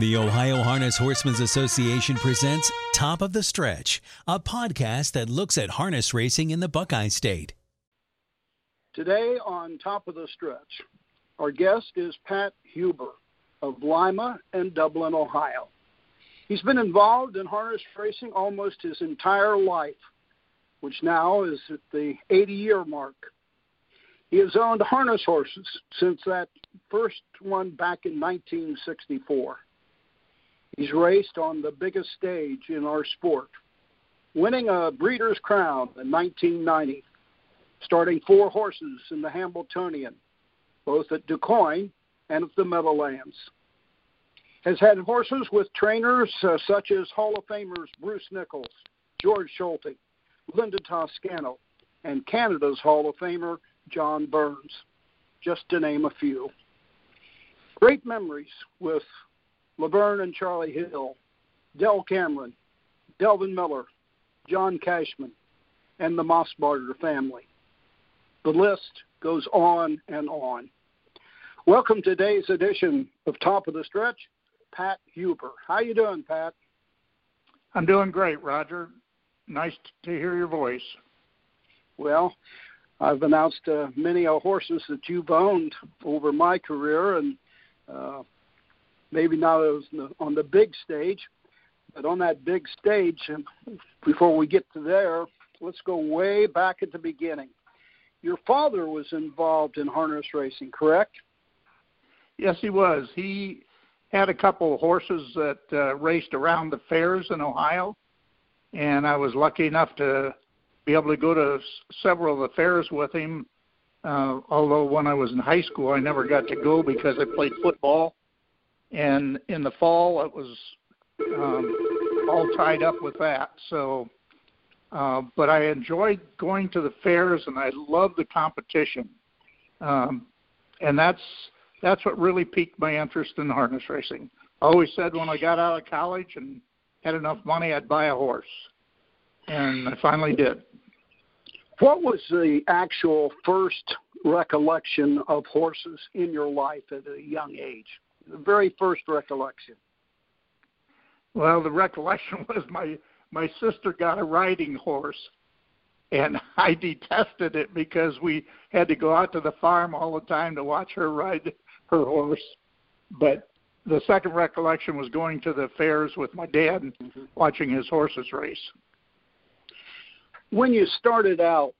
The Ohio Harness Horsemen's Association presents Top of the Stretch, a podcast that looks at harness racing in the Buckeye State. Today on Top of the Stretch, our guest is Pat Huber of Lima and Dublin, Ohio. He's been involved in harness racing almost his entire life, which now is at the 80 year mark. He has owned harness horses since that first one back in 1964. He's raced on the biggest stage in our sport, winning a Breeders' Crown in 1990, starting four horses in the Hambletonian, both at DuQuoin and at the Meadowlands. Has had horses with trainers uh, such as Hall of Famers Bruce Nickells, George Schulte, Linda Toscano, and Canada's Hall of Famer John Burns, just to name a few. Great memories with Laverne and Charlie Hill, Del Cameron, Delvin Miller, John Cashman, and the Mossbarger family. The list goes on and on. Welcome to today's edition of Top of the Stretch, Pat Huber. How you doing, Pat? I'm doing great, Roger. Nice to hear your voice. Well, I've announced uh, many uh, horses that you've owned over my career, and uh, maybe not as on the big stage, but on that big stage. Before we get to there, let's go way back at the beginning. Your father was involved in harness racing, correct? Yes, he was. He had a couple of horses that uh, raced around the fairs in Ohio, and I was lucky enough to be able to go to several of the fairs with him. Uh, although when I was in high school, I never got to go because I played football and in the fall it was um, all tied up with that. So, uh, but I enjoyed going to the fairs, and I loved the competition, um, and that's that's what really piqued my interest in harness racing. I always said when I got out of college and had enough money, I'd buy a horse, and I finally did. What was the actual first recollection of horses in your life at a young age? The very first recollection? Well, the recollection was my my sister got a riding horse, and I detested it because we had to go out to the farm all the time to watch her ride her horse. But the second recollection was going to the fairs with my dad and mm-hmm. watching his horses race. When you started out,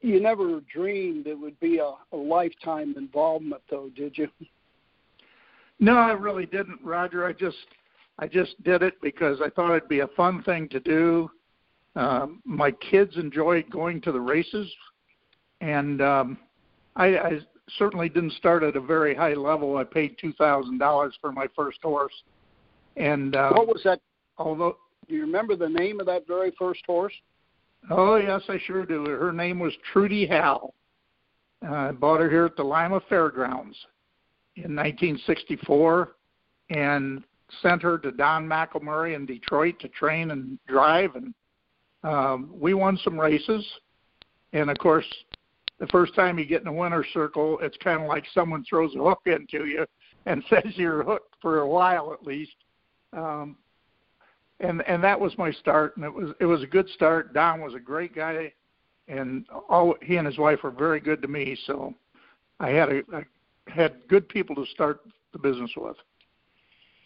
you never dreamed it would be a, a lifetime involvement, though, did you? No, I really didn't, Roger. I just I just did it because I thought it'd be a fun thing to do. Um, my kids enjoyed going to the races, and um, I, I certainly didn't start at a very high level. I paid two thousand dollars for my first horse, and uh, what was that? Although, do you remember the name of that very first horse? Oh yes, I sure do. Her name was Trudy Hal. Uh, I bought her here at the Lima Fairgrounds in 1964 and sent her to Don McElmurray in Detroit to train and drive. And um, we won some races. And of course, the first time you get in a winner's circle, it's kind of like someone throws a hook into you and says you're hooked for a while at least. Um, and and that was my start, and it was it was a good start. Don was a great guy, and all he and his wife were very good to me. So I had a, a had good people to start the business with.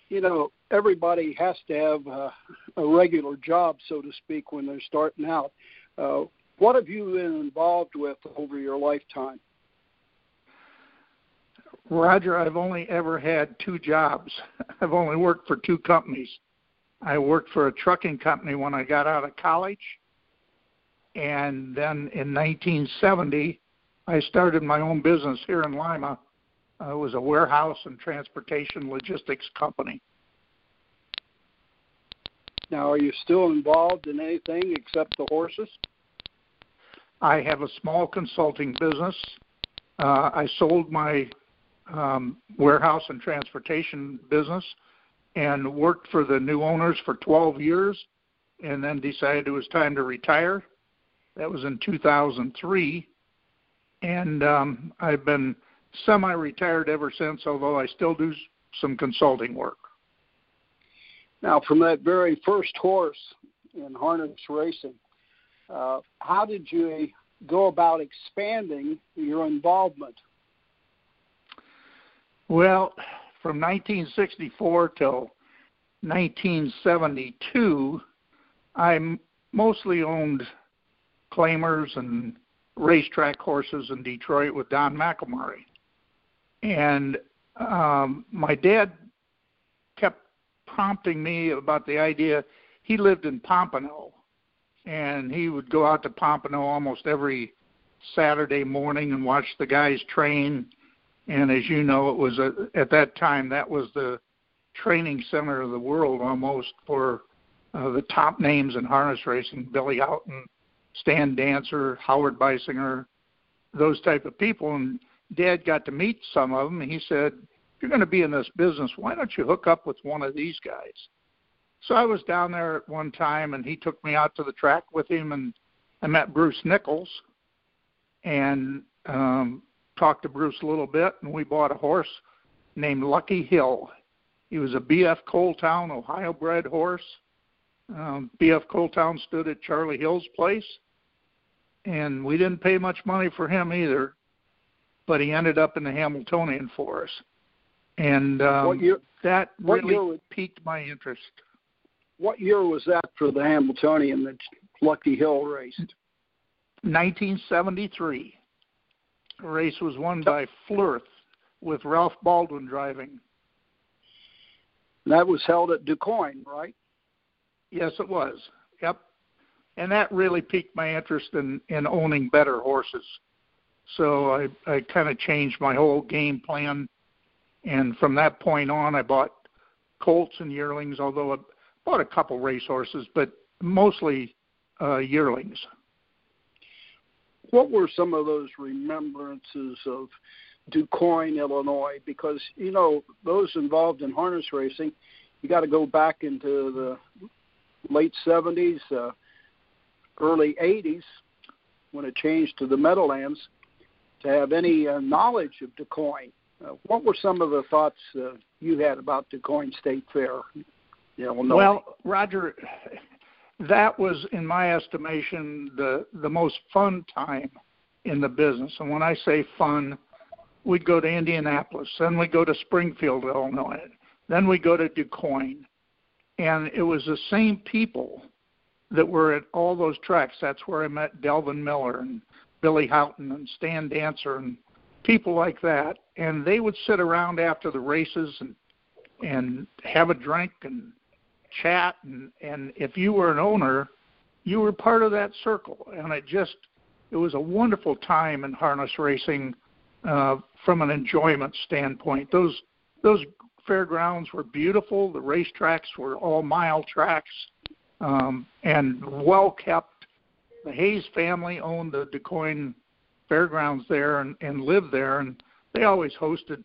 You know, everybody has to have uh, a regular job, so to speak, when they're starting out. Uh, what have you been involved with over your lifetime? Roger, I've only ever had two jobs. I've only worked for two companies. I worked for a trucking company when I got out of college. And then in 1970, I started my own business here in Lima uh, it was a warehouse and transportation logistics company. Now, are you still involved in anything except the horses? I have a small consulting business. Uh, I sold my um, warehouse and transportation business and worked for the new owners for 12 years and then decided it was time to retire. That was in 2003. And um, I've been semi-retired ever since. Although I still do some consulting work. Now, from that very first horse in harness racing, uh, how did you go about expanding your involvement? Well, from 1964 till 1972, I mostly owned claimers and racetrack horses in Detroit with Don McElmurray. And um, my dad kept prompting me about the idea. He lived in Pompano, and he would go out to Pompano almost every Saturday morning and watch the guys train. And as you know, it was a, at that time that was the training center of the world almost for uh, the top names in harness racing: Billy Haughton, Stan Dancer, Howard Beissinger, those type of people. And Dad got to meet some of them. And he said, "If you're going to be in this business, why don't you hook up with one of these guys?" So I was down there at one time, and he took me out to the track with him, and I met Bruce Nickells, and um, talked to Bruce a little bit, and we bought a horse named Lucky Hill. He was a BF Coaltown, Ohio bred horse. Um, BF Coaltown stood at Charlie Hill's place, and we didn't pay much money for him either, but he ended up in the Hambletonian for us. And um, year, that really would, piqued my interest. What year was that for the Hambletonian that Lucky Hill raced? 1973. Race was won by Flirth with Ralph Baldwin driving. That was held at DuQuoin, right? Yes, it was. Yep. And that really piqued my interest in, in owning better horses. So I, I kind of changed my whole game plan. And from that point on, I bought colts and yearlings, although I bought a couple race horses, but mostly uh, yearlings. What were some of those remembrances of DuQuoin, Illinois? Because, you know, those involved in harness racing, you got to go back into the late 70s, uh, early 80s, when it changed to the Meadowlands, to have any uh, knowledge of DuQuoin. Uh, what were some of the thoughts uh, you had about DuQuoin State Fair? Illinois? Well, Roger, that was, in my estimation, the the most fun time in the business. And when I say fun, we'd go to Indianapolis, then we'd go to Springfield, Illinois, then we'd go to DuQuoin, and it was the same people that were at all those tracks. That's where I met Delvin Miller and Billy Haughton and Stan Dancer and people like that. And they would sit around after the races and and have a drink and chat and and if you were an owner, you were part of that circle. And it just it was a wonderful time in harness racing uh, from an enjoyment standpoint. Those those fairgrounds were beautiful. The racetracks were all mile tracks um, and well kept. The Hayes family owned the DuQuoin Fairgrounds there and, and lived there, and they always hosted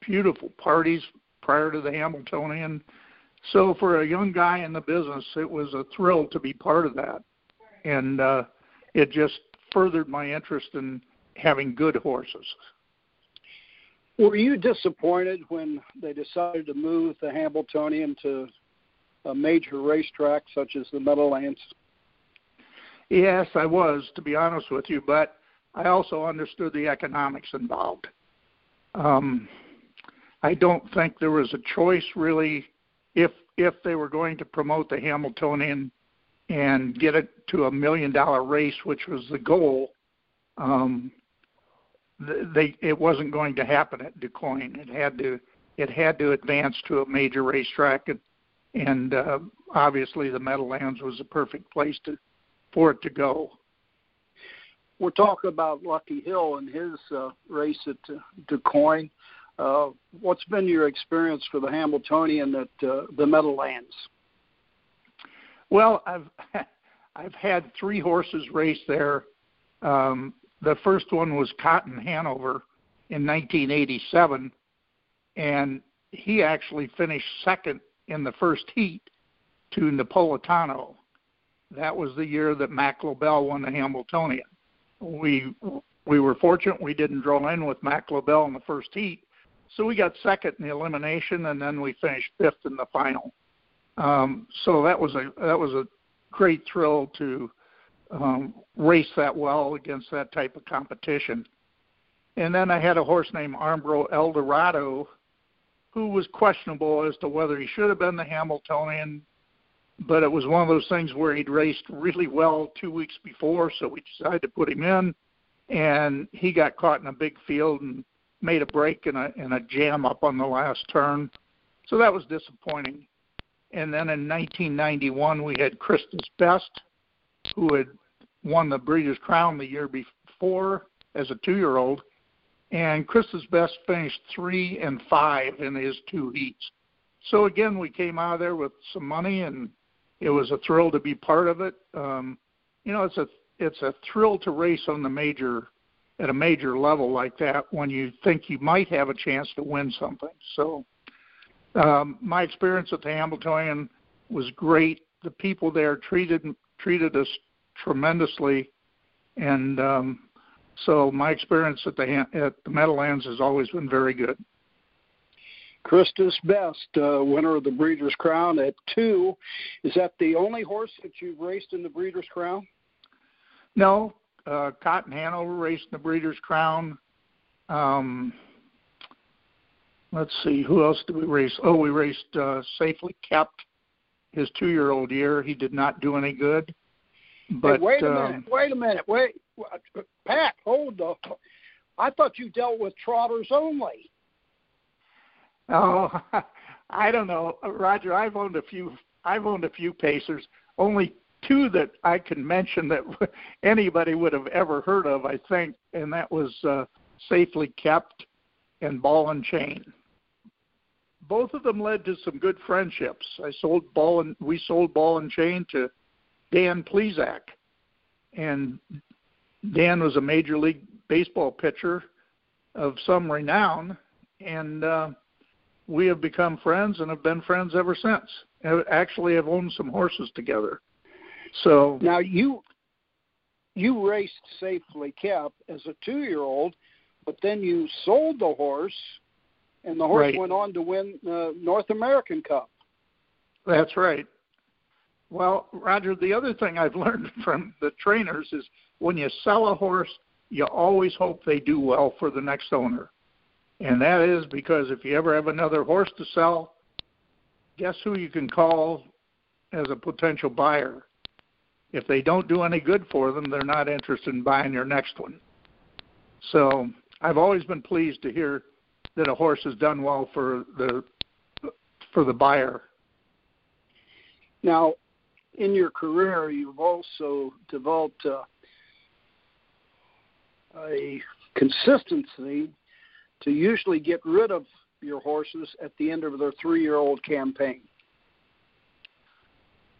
beautiful parties prior to the Hambletonian. So for a young guy in the business, it was a thrill to be part of that, and uh, it just furthered my interest in having good horses. Were you disappointed when they decided to move the Hambletonian to a major racetrack such as the Meadowlands? Yes, I was, to be honest with you, but I also understood the economics involved. Um, I don't think there was a choice really if if they were going to promote the Hambletonian and get it to a million dollar race, which was the goal. Um, they it wasn't going to happen at DuQuoin. It had to it had to advance to a major racetrack, and and uh, obviously the Meadowlands was a perfect place to for it to go. We're talking about Lucky Hill and his uh, race at uh, DuQuoin. Uh, what's been your experience for the Hambletonian at uh, the Meadowlands? Well, I've I've had three horses race there. Um, the first one was Cotton Hanover in 1987, and he actually finished second in the first heat to Napolitano. That was the year that Mack Lobell won the Hamiltonian. We we were fortunate we didn't draw in with Mack Lobell in the first heat, So we got second in the elimination, and then we finished fifth in the final. Um, so that was a that was a great thrill to um, race that well against that type of competition. And then I had a horse named Armbro Eldorado, who was questionable as to whether he should have been the Hambletonian, but it was one of those things where he'd raced really well two weeks before, so we decided to put him in, and he got caught in a big field and made a break in a in a jam up on the last turn, so that was disappointing. And then in 1991 we had Crysta's Best, who had won the Breeders' Crown the year before as a two-year-old, and Crysta's Best finished three and five in his two heats. So again, we came out of there with some money, and it was a thrill to be part of it. Um, you know, it's a it's a thrill to race on the major at a major level like that when you think you might have a chance to win something. So um, my experience at the Hambletonian was great. The people there treated treated us tremendously, and um, so my experience at the at the Meadowlands has always been very good. Crysta's Best, uh, winner of the Breeders' Crown at two. Is that the only horse that you've raced in the Breeders' Crown? No, uh, Cotton Hanover raced in the Breeders' Crown. Um, let's see, who else did we race? Oh, we raced uh, Safely Kept his two-year-old year. He did not do any good. But hey, wait a um, minute. Wait a minute. Wait, Pat. Hold the. I thought you dealt with trotters only. Oh, I don't know, Roger. I've owned a few. I've owned a few Pacers. Only two that I can mention that anybody would have ever heard of, I think, and that was uh, Safely Kept and Ball and Chain. Both of them led to some good friendships. I sold ball and we sold Ball and Chain to Dan Plesac, and Dan was a major league baseball pitcher of some renown, and uh, we have become friends and have been friends ever since. Actually, have owned some horses together. So now you you raced safely kept as a two year old, but then you sold the horse, and the horse right. went on to win the North American Cup. That's right. Well, Roger, the other thing I've learned from the trainers is when you sell a horse, you always hope they do well for the next owner. And that is because if you ever have another horse to sell, guess who you can call as a potential buyer? If they don't do any good for them, they're not interested in buying your next one. So I've always been pleased to hear that a horse has done well for the for the buyer. Now, in your career, you've also developed uh, a consistency to usually get rid of your horses at the end of their three-year-old campaign.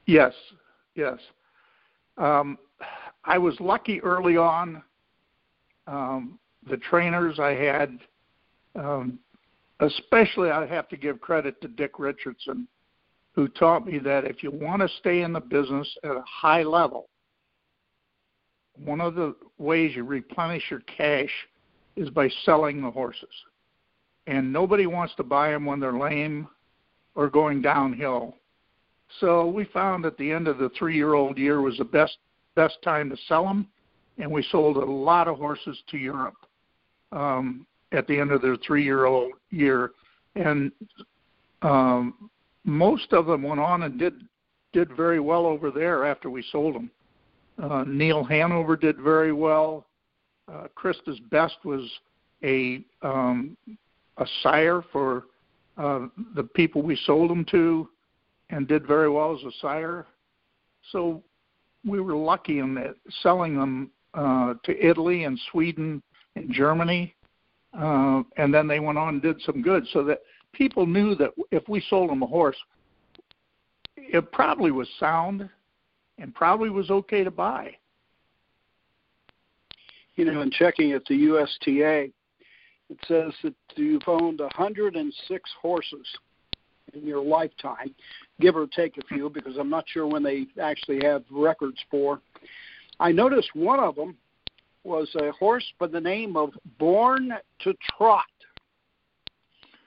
Yes, yes. Um, I was lucky early on. Um, the trainers I had, um, especially I have to give credit to Dick Richardson, who taught me that if you want to stay in the business at a high level, one of the ways you replenish your cash is by selling the horses. And nobody wants to buy them when they're lame or going downhill. So we found at the end of the three-year-old year was the best best time to sell them, and we sold a lot of horses to Europe um, at the end of their three-year-old year, and um, most of them went on and did did very well over there after we sold them. Uh, Neil Hanover did very well. Uh, Crysta's Best was a um, a sire for uh, the people we sold them to, and did very well as a sire. So we were lucky in that selling them uh, to Italy and Sweden and Germany, uh, and then they went on and did some good. So that people knew that if we sold them a horse, it probably was sound and probably was okay to buy. You know, in checking at the USTA, it says that you've owned 106 horses in your lifetime, give or take a few, because I'm not sure when they actually have records for. I noticed one of them was a horse by the name of Born to Trot.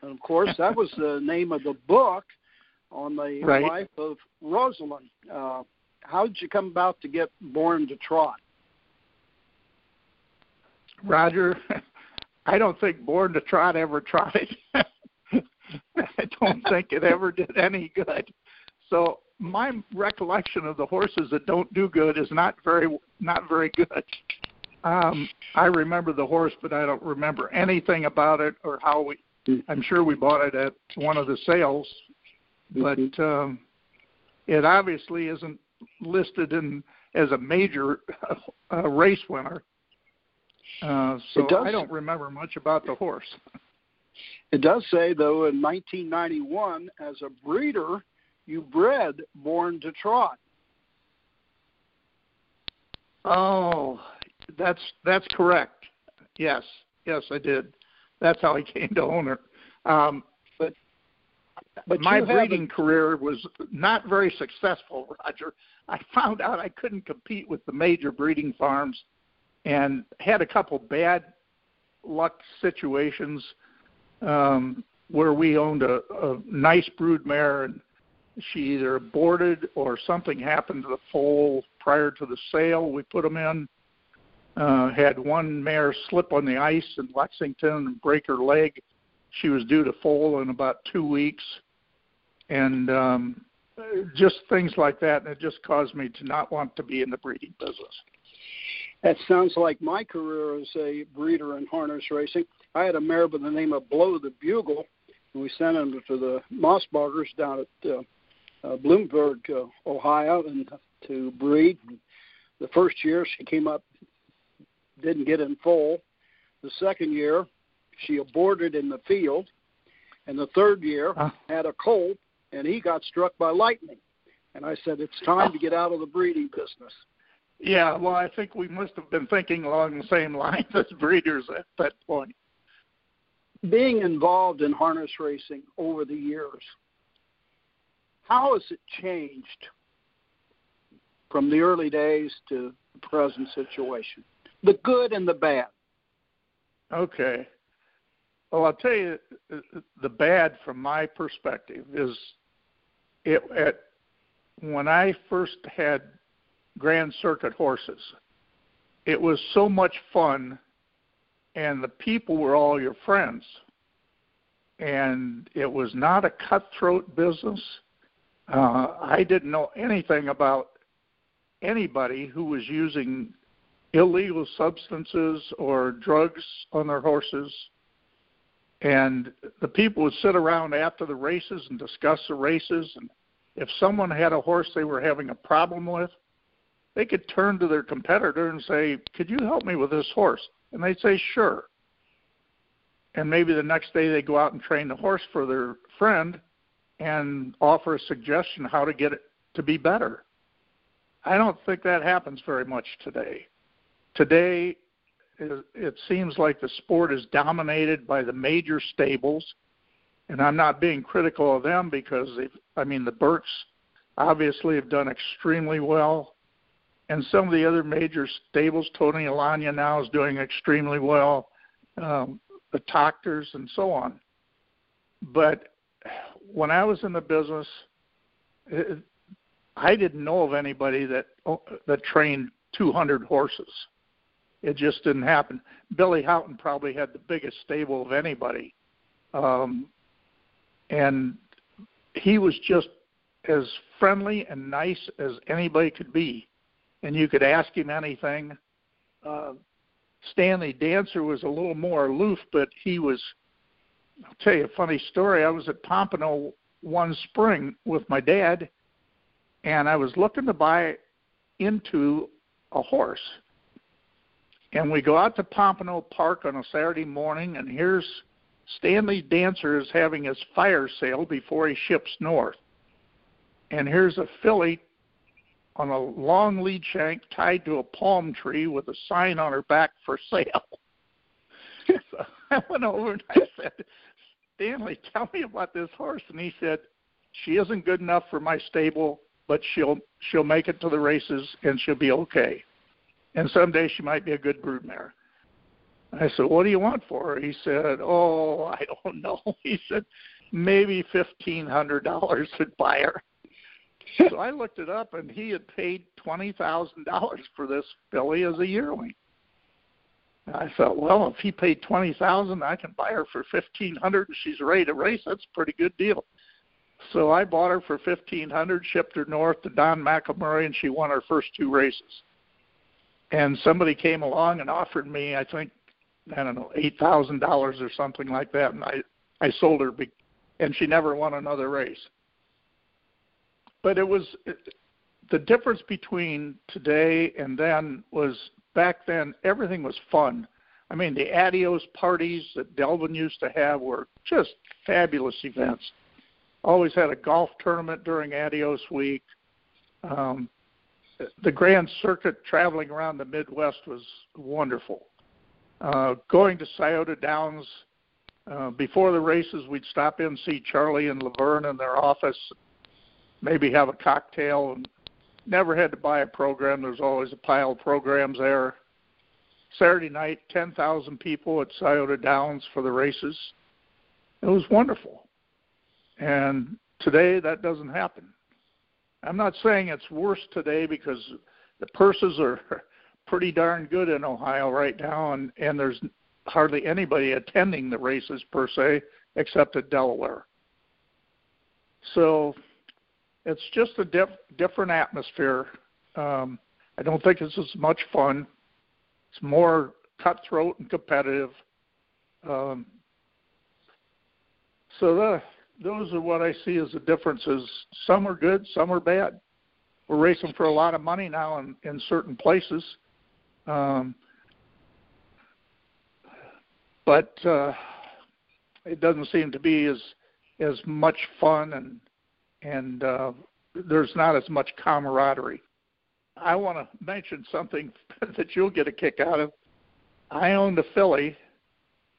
And of course, that was the name of the book on the right. life of Rosalind. Uh, how did you come about to get Born to Trot? Roger, I don't think Born to Trot ever tried. I don't think it ever did any good. So my recollection of the horses that don't do good is not very not very good. Um, I remember the horse, but I don't remember anything about it or how we. Hmm. I'm sure we bought it at one of the sales, but mm-hmm. um, it obviously isn't listed in as a major uh, race winner. Uh, so I don't remember much about the horse. It does say, though, in 1991, as a breeder, you bred Born to Trot. Oh, that's that's correct. Yes, yes, I did. That's how I came to owner. Um, but but my breeding career was not very successful, Roger. I found out I couldn't compete with the major breeding farms, and had a couple bad luck situations um, where we owned a, a nice brood mare and she either aborted or something happened to the foal prior to the sale we put them in. Uh, had one mare slip on the ice in Lexington and break her leg. She was due to foal in about two weeks, and um, just things like that. And it just caused me to not want to be in the breeding business. That sounds like my career as a breeder in harness racing. I had a mare by the name of Blow the Bugle, and we sent him to the Mossbargers down at uh, uh, Bloomsburg, uh, Ohio, and to breed. The first year she came up, didn't get in full. The second year she aborted in the field, and the third year uh. had a colt, and he got struck by lightning. And I said, it's time to get out of the breeding business. Yeah, well, I think we must have been thinking along the same lines as breeders at that point being involved in harness racing over the years, how has it changed from the early days to the present situation? The good and the bad. Okay. Well, I'll tell you the bad from my perspective is it at when I first had Grand Circuit horses, it was so much fun and the people were all your friends. And it was not a cutthroat business. Uh, I didn't know anything about anybody who was using illegal substances or drugs on their horses. And the people would sit around after the races and discuss the races. And if someone had a horse they were having a problem with, they could turn to their competitor and say, Could you help me with this horse? And they'd say, sure. And maybe the next day they go out and train the horse for their friend and offer a suggestion how to get it to be better. I don't think that happens very much today. Today, it seems like the sport is dominated by the major stables, and I'm not being critical of them because I mean the Burkes obviously have done extremely well and some of the other major stables, Tony Alagna now is doing extremely well, um, the Takters and so on. But when I was in the business, it, I didn't know of anybody that that trained 200 horses. It just didn't happen. Billy Haughton probably had the biggest stable of anybody, um, and he was just as friendly and nice as anybody could be and you could ask him anything. Uh, Stanley Dancer was a little more aloof, but he was. I'll tell you a funny story. I was at Pompano one spring with my dad, and I was looking to buy into a horse. And we go out to Pompano Park on a Saturday morning, and here's Stanley Dancer is having his fire sale before he ships north. And here's a filly on a long lead shank tied to a palm tree with a sign on her back for sale. I went over and I said, Stanley, tell me about this horse. And he said, she isn't good enough for my stable, but she'll she'll make it to the races and she'll be okay. And someday she might be a good broodmare. I said, "What do you want for her?" He said, "Oh, I don't know." He said, "Maybe fifteen hundred dollars to buy her." so I looked it up, and he had paid twenty thousand dollars for this filly as a yearling. I thought, well, if he paid twenty thousand, I can buy her for fifteen hundred, and she's ready to race. That's a pretty good deal. So I bought her for fifteen hundred, shipped her north to Don McElmurray, and she won her first two races. And somebody came along and offered me, I think, I don't know, eight thousand dollars or something like that, and I I sold her, be, and she never won another race. But it was the difference between today and then was back then everything was fun. I mean, the adios parties that Delvin used to have were just fabulous events. Always had a golf tournament during adios week. Um, the Grand Circuit traveling around the Midwest was wonderful. Uh, going to Scioto Downs uh, before the races, we'd stop in see Charlie and Laverne in their office, maybe have a cocktail, and never had to buy a program. There's always a pile of programs there. Saturday night, 10,000 people at Scioto Downs for the races. It was wonderful. And today, that doesn't happen. I'm not saying it's worse today because the purses are pretty darn good in Ohio right now, and, and there's hardly anybody attending the races per se, except at Delaware. So it's just a diff, different atmosphere. Um, I don't think it's as much fun. It's more cutthroat and competitive. Um, so the, those are what I see as the differences. Some are good, some are bad. We're racing for a lot of money now in, in certain places. Um, but uh, it doesn't seem to be as as much fun and and uh, there's not as much camaraderie. I want to mention something that you'll get a kick out of. I owned a filly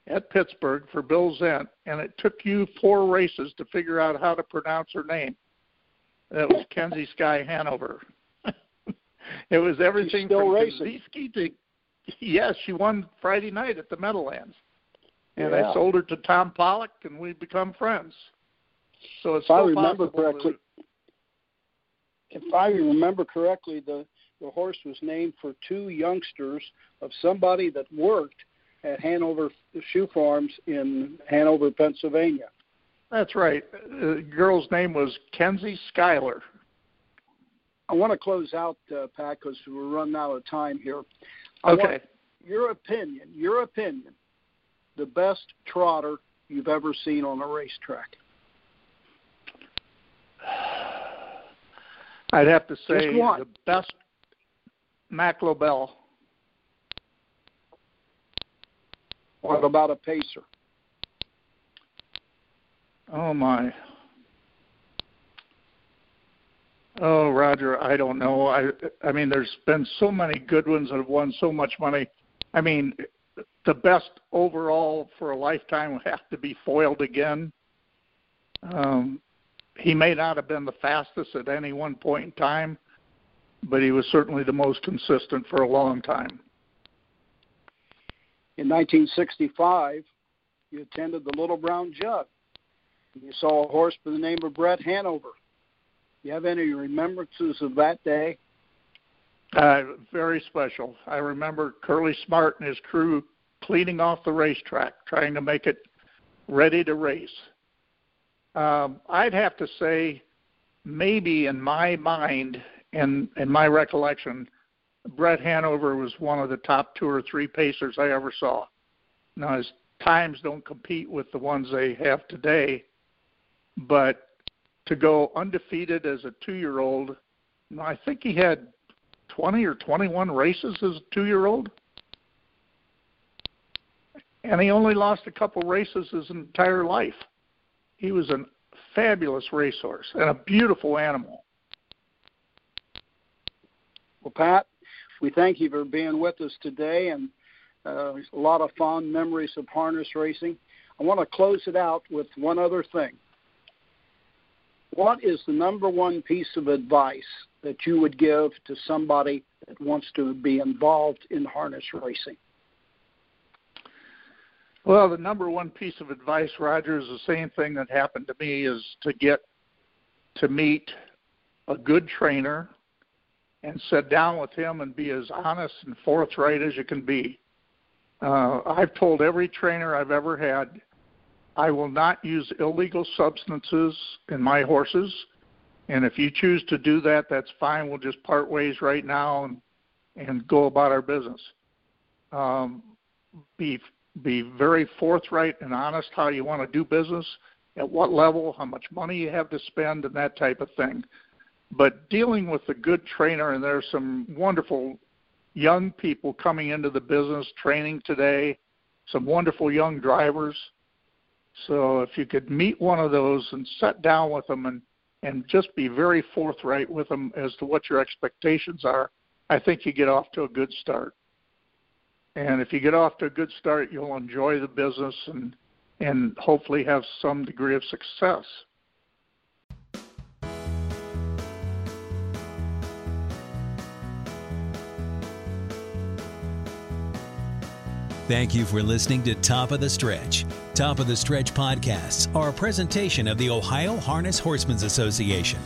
at Pittsburgh for Bill Zent, and it took you four races to figure out how to pronounce her name. That was Kenzie Sky Hanover. it was everything from racing. to yes, she won Friday night at the Meadowlands, and Yeah. I sold her to Tom Pollock, and we become friends. So If I remember correctly, to- if I remember correctly, the the horse was named for two youngsters of somebody that worked at Hanover Shoe Farms in Hanover, Pennsylvania. That's right. The girl's name was Kenzie Schuyler. I want to close out, uh, Pat, because we're running out of time here. I Okay. your opinion. Your opinion. The best trotter you've ever seen on a racetrack. I'd have to say the best Mack Lobell. What about a pacer? Oh my. Oh, Roger, I don't know. I I mean, there's been so many good ones that have won so much money. I mean, the best overall for a lifetime would have to be foiled again. Um, he may not have been the fastest at any one point in time, but he was certainly the most consistent for a long time. In 1965, you attended the Little Brown Jug. You saw a horse by the name of Brett Hanover. Do you have any remembrances of that day? Uh, very special. I remember Curly Smart and his crew cleaning off the racetrack, trying to make it ready to race. Um, I'd have to say, maybe in my mind and in my recollection, Brett Hanover was one of the top two or three pacers I ever saw. Now his times don't compete with the ones they have today, but to go undefeated as a two-year-old, I think he had 20 or 21 races as a two-year-old, and he only lost a couple races his entire life. He was a fabulous racehorse and a beautiful animal. Well, Pat, we thank you for being with us today and uh, a lot of fond memories of harness racing. I want to close it out with one other thing. What is the number one piece of advice that you would give to somebody that wants to be involved in harness racing? Well, the number one piece of advice, Roger, is the same thing that happened to me is to get to meet a good trainer and sit down with him and be as honest and forthright as you can be. Uh, I've told every trainer I've ever had, I will not use illegal substances in my horses. And if you choose to do that, that's fine. We'll just part ways right now and, and go about our business. Um, be be very forthright and honest how you want to do business, at what level, how much money you have to spend, and that type of thing. But dealing with a good trainer, and there's some wonderful young people coming into the business training today, some wonderful young drivers. So if you could meet one of those and sit down with them and and just be very forthright with them as to what your expectations are, I think you get off to a good start. And if you get off to a good start, you'll enjoy the business and and hopefully have some degree of success. Thank you for listening to Top of the Stretch. Top of the Stretch podcasts are a presentation of the Ohio Harness Horsemen's Association.